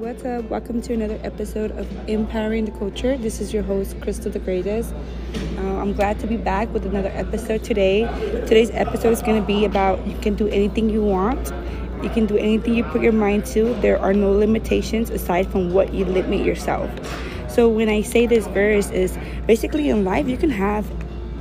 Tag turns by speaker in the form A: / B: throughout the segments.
A: what's up? Welcome to another episode of Empowering the Culture. This is your host, Crystal the Greatest. Uh, I'm glad to be back with another episode today. Today's episode is going to be about you can do anything you want, you can do anything you put your mind to. There are no limitations aside from what you limit yourself. So, when I say this verse, is basically in life, you can have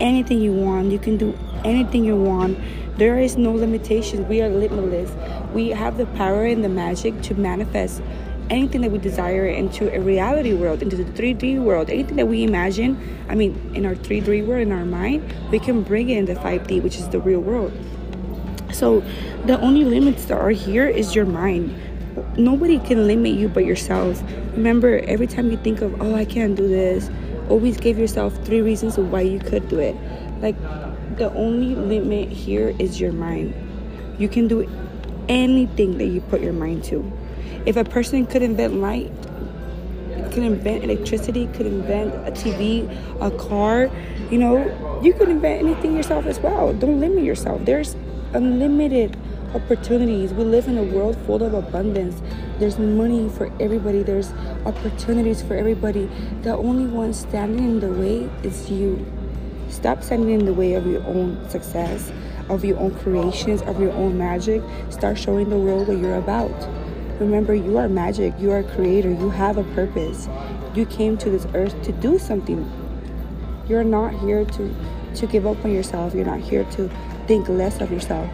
A: anything you want, you can do anything you want there is no limitations. We are limitless. We have the power and the magic to manifest anything that we desire into a reality world, into the 3D world, anything that we imagine. I mean, in our 3D world, in our mind, we can bring it into 5D, which is the real world. So, the only limits that are here is your mind. Nobody can limit you but yourself. Remember, every time you think of, oh, I can't do this, always give yourself three reasons why you could do it. Like, the only limit here is your mind. You can do anything that you put your mind to. If a person could invent light, could invent electricity, could invent a TV, a car, you know, you could invent anything yourself as well. Don't limit yourself. There's unlimited opportunities. We live in a world full of abundance. There's money for everybody, there's opportunities for everybody. The only one standing in the way is you. Stop standing in the way of your own success, of your own creations, of your own magic. Start showing the world what you're about. Remember, you are magic, you are a creator, you have a purpose. You came to this earth to do something. You're not here to, to give up on yourself, you're not here to think less of yourself.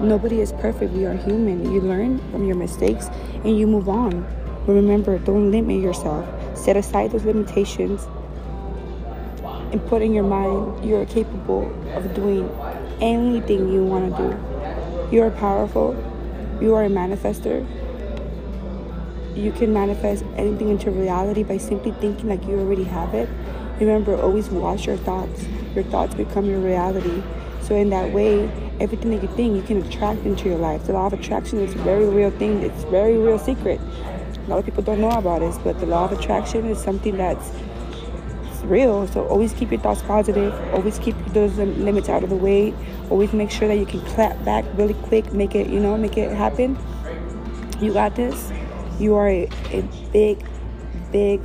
A: Nobody is perfect, we are human. You learn from your mistakes and you move on. But remember, don't limit yourself. Set aside those limitations and put in your mind you're capable of doing anything you want to do. You are powerful. You are a manifester. You can manifest anything into reality by simply thinking like you already have it. Remember, always watch your thoughts. Your thoughts become your reality. So in that way, everything that you think, you can attract into your life. The law of attraction is a very real thing. It's a very real secret. A lot of people don't know about this, but the law of attraction is something that's real. So always keep your thoughts positive. Always keep those limits out of the way. Always make sure that you can clap back really quick. Make it, you know, make it happen. You got this. You are a, a big, big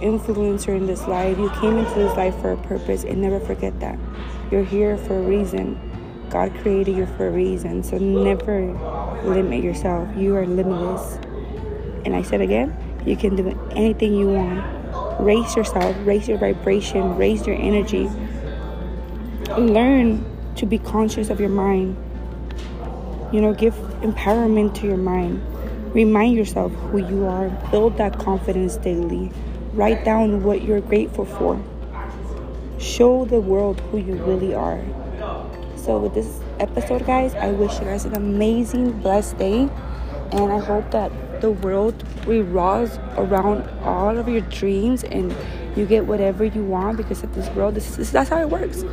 A: influencer in this life. You came into this life for a purpose and never forget that. You're here for a reason. God created you for a reason. So never limit yourself. You are limitless. And I said again, you can do anything you want raise yourself, raise your vibration, raise your energy. Learn to be conscious of your mind. You know, give empowerment to your mind. Remind yourself who you are. Build that confidence daily. Write down what you're grateful for. Show the world who you really are. So, with this episode, guys, I wish you guys an amazing, blessed day. And I hope that the world revolves around all of your dreams and you get whatever you want because of this world. This, this, that's how it works.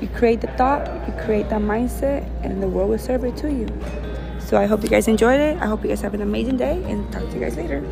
A: You create the thought, you create that mindset, and the world will serve it to you. So I hope you guys enjoyed it. I hope you guys have an amazing day and talk to you guys later.